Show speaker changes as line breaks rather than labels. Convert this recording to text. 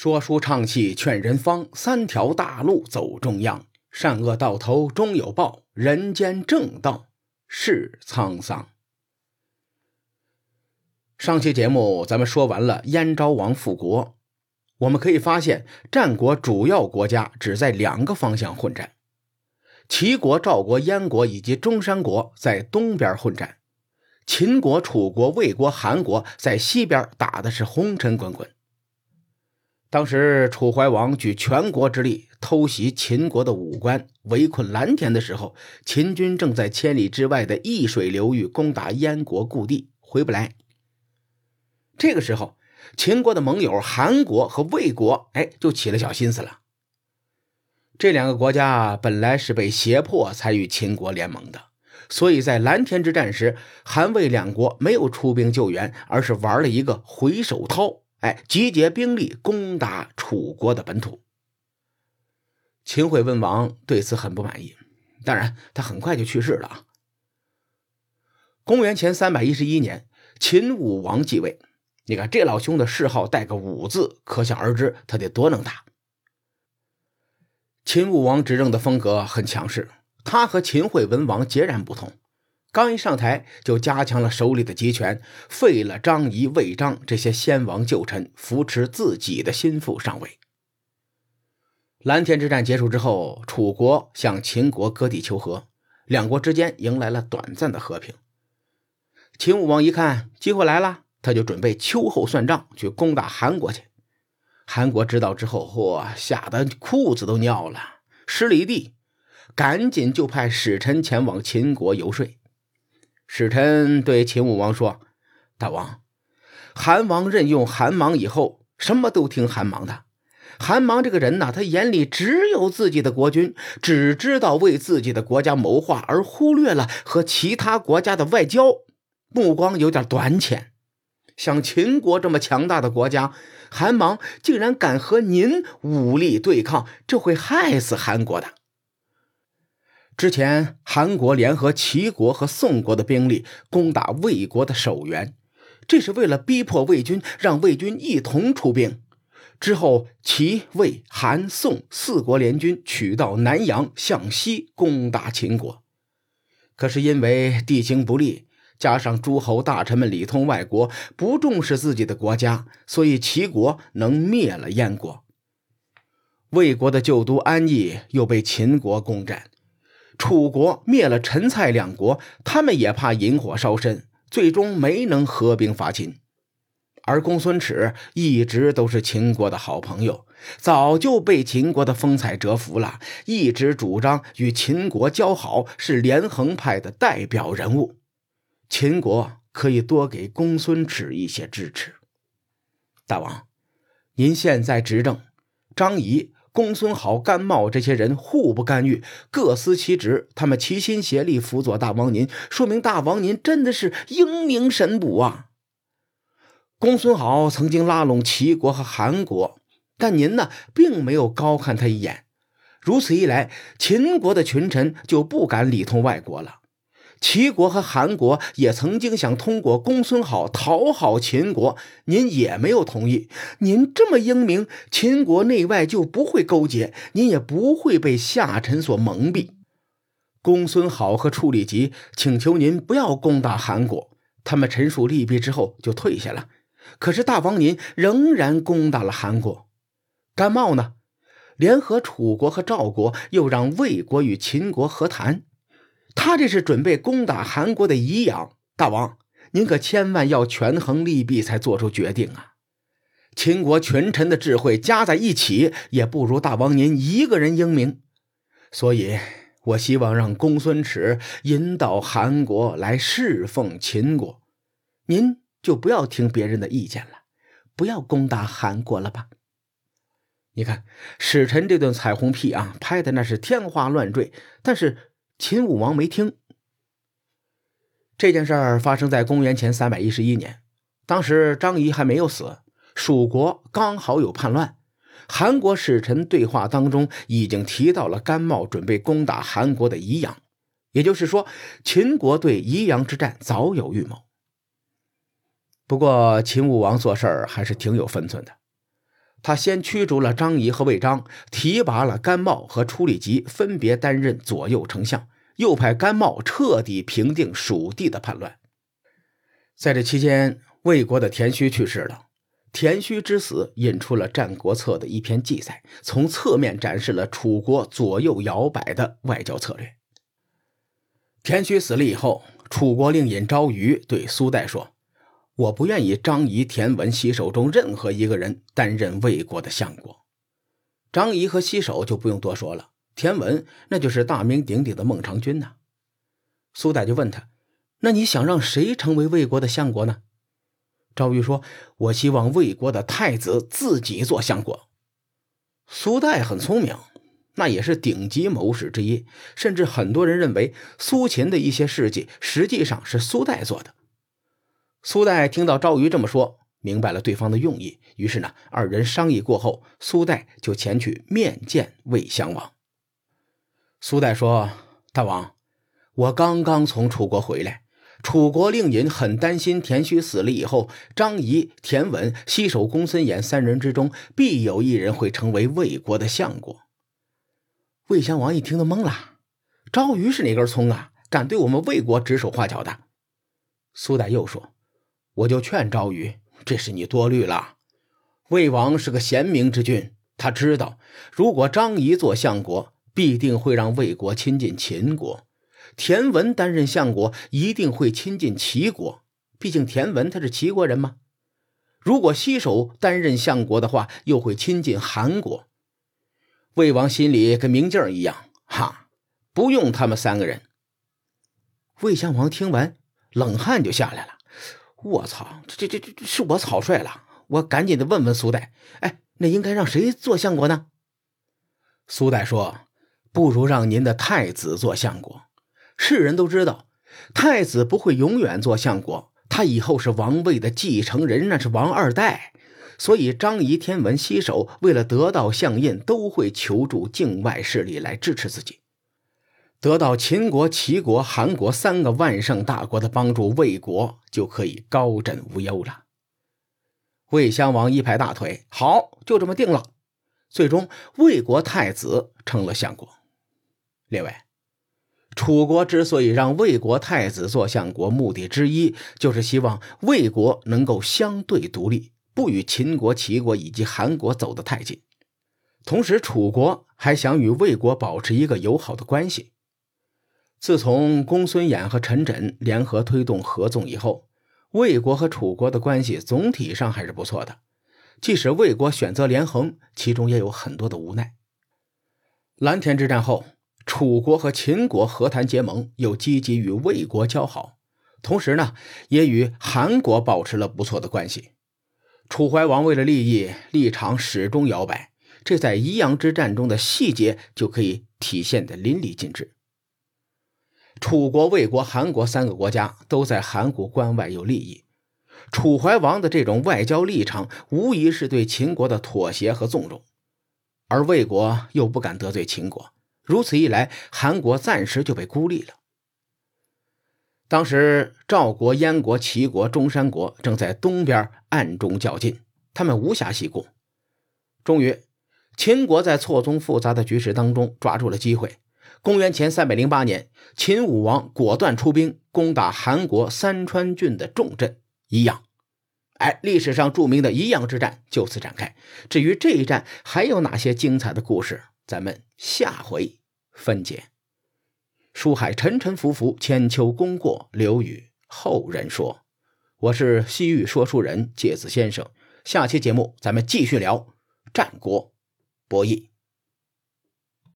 说书唱戏劝人方，三条大路走中央。善恶到头终有报，人间正道是沧桑。上期节目咱们说完了燕昭王复国，我们可以发现，战国主要国家只在两个方向混战：齐国、赵国、燕国以及中山国在东边混战，秦国、楚国、魏国、韩国在西边打的是红尘滚滚。当时楚怀王举全国之力偷袭秦国的武关，围困蓝田的时候，秦军正在千里之外的易水流域攻打燕国故地，回不来。这个时候，秦国的盟友韩国和魏国，哎，就起了小心思了。这两个国家本来是被胁迫才与秦国联盟的，所以在蓝田之战时，韩魏两国没有出兵救援，而是玩了一个回手掏。哎，集结兵力攻打楚国的本土。秦惠文王对此很不满意，当然他很快就去世了啊。公元前三百一十一年，秦武王继位。你看这老兄的谥号带个“武”字，可想而知他得多能打。秦武王执政的风格很强势，他和秦惠文王截然不同。刚一上台，就加强了手里的集权，废了张仪、魏章这些先王旧臣，扶持自己的心腹上位。蓝田之战结束之后，楚国向秦国割地求和，两国之间迎来了短暂的和平。秦武王一看机会来了，他就准备秋后算账，去攻打韩国去。韩国知道之后，嚯，吓得裤子都尿了，湿了一地，赶紧就派使臣前往秦国游说。使臣对秦武王说：“大王，韩王任用韩芒以后，什么都听韩芒的。韩芒这个人呢，他眼里只有自己的国君，只知道为自己的国家谋划，而忽略了和其他国家的外交，目光有点短浅。像秦国这么强大的国家，韩芒竟然敢和您武力对抗，这会害死韩国的。”之前，韩国联合齐国和宋国的兵力攻打魏国的守原，这是为了逼迫魏军，让魏军一同出兵。之后，齐、魏、韩、宋四国联军取道南阳，向西攻打秦国。可是因为地形不利，加上诸侯大臣们里通外国，不重视自己的国家，所以齐国能灭了燕国。魏国的旧都安邑又被秦国攻占。楚国灭了陈蔡两国，他们也怕引火烧身，最终没能合兵伐秦。而公孙耻一直都是秦国的好朋友，早就被秦国的风采折服了，一直主张与秦国交好，是连横派的代表人物。秦国可以多给公孙耻一些支持。大王，您现在执政，张仪。公孙好、甘茂这些人互不干预，各司其职。他们齐心协力辅佐大王您，说明大王您真的是英明神武啊！公孙好曾经拉拢齐国和韩国，但您呢，并没有高看他一眼。如此一来，秦国的群臣就不敢里通外国了。齐国和韩国也曾经想通过公孙好讨好秦国，您也没有同意。您这么英明，秦国内外就不会勾结，您也不会被下臣所蒙蔽。公孙好和处理吉请求您不要攻打韩国，他们陈述利弊之后就退下了。可是大王您仍然攻打了韩国。甘茂呢，联合楚国和赵国，又让魏国与秦国和谈。他这是准备攻打韩国的宜阳，大王，您可千万要权衡利弊才做出决定啊！秦国群臣的智慧加在一起，也不如大王您一个人英明。所以，我希望让公孙耻引导韩国来侍奉秦国，您就不要听别人的意见了，不要攻打韩国了吧？你看，使臣这顿彩虹屁啊，拍的那是天花乱坠，但是。秦武王没听。这件事儿发生在公元前三百一十一年，当时张仪还没有死，蜀国刚好有叛乱。韩国使臣对话当中已经提到了甘茂准备攻打韩国的宜阳，也就是说，秦国对宜阳之战早有预谋。不过，秦武王做事儿还是挺有分寸的。他先驱逐了张仪和魏章，提拔了甘茂和楚里吉分别担任左右丞相，又派甘茂彻底平定蜀地的叛乱。在这期间，魏国的田须去世了。田须之死引出了《战国策》的一篇记载，从侧面展示了楚国左右摇摆的外交策略。田须死了以后，楚国令尹昭瑜对苏代说。我不愿意张仪、田文、西手中任何一个人担任魏国的相国。张仪和西首就不用多说了，田文那就是大名鼎鼎的孟尝君呐。苏代就问他：“那你想让谁成为魏国的相国呢？”赵玉说：“我希望魏国的太子自己做相国。”苏代很聪明，那也是顶级谋士之一，甚至很多人认为苏秦的一些事迹实际上是苏代做的。苏代听到赵瑜这么说，明白了对方的用意，于是呢，二人商议过后，苏代就前去面见魏襄王。苏代说：“大王，我刚刚从楚国回来，楚国令尹很担心田须死了以后，张仪、田文、西首公孙衍三人之中，必有一人会成为魏国的相国。”魏襄王一听都懵了：“赵瑜是哪根葱啊？敢对我们魏国指手画脚的？”苏代又说。我就劝赵瑜，这是你多虑了。魏王是个贤明之君，他知道，如果张仪做相国，必定会让魏国亲近秦国；田文担任相国，一定会亲近齐国。毕竟田文他是齐国人嘛。如果西首担任相国的话，又会亲近韩国。魏王心里跟明镜一样，哈，不用他们三个人。魏襄王听完，冷汗就下来了。我操，这这这这是我草率了，我赶紧的问问苏代，哎，那应该让谁做相国呢？苏代说：“不如让您的太子做相国。世人都知道，太子不会永远做相国，他以后是王位的继承人，那是王二代。所以张仪、天文、西首为了得到相印，都会求助境外势力来支持自己。”得到秦国、齐国、韩国三个万圣大国的帮助，魏国就可以高枕无忧了。魏襄王一拍大腿：“好，就这么定了。”最终，魏国太子成了相国。列位，楚国之所以让魏国太子做相国，目的之一就是希望魏国能够相对独立，不与秦国、齐国以及韩国走得太近。同时，楚国还想与魏国保持一个友好的关系。自从公孙衍和陈轸联合推动合纵以后，魏国和楚国的关系总体上还是不错的。即使魏国选择连横，其中也有很多的无奈。蓝田之战后，楚国和秦国和谈结盟，又积极与魏国交好，同时呢，也与韩国保持了不错的关系。楚怀王为了利益，立场始终摇摆，这在宜阳之战中的细节就可以体现的淋漓尽致。楚国、魏国、韩国三个国家都在函谷关外有利益，楚怀王的这种外交立场无疑是对秦国的妥协和纵容，而魏国又不敢得罪秦国，如此一来，韩国暂时就被孤立了。当时赵国、燕国、齐国、中山国正在东边暗中较劲，他们无暇细顾。终于，秦国在错综复杂的局势当中抓住了机会。公元前三百零八年，秦武王果断出兵攻打韩国三川郡的重镇宜阳。哎，历史上著名的宜阳之战就此展开。至于这一战还有哪些精彩的故事，咱们下回分解。书海沉沉浮浮，千秋功过留与后人说。我是西域说书人介子先生。下期节目咱们继续聊战国博弈。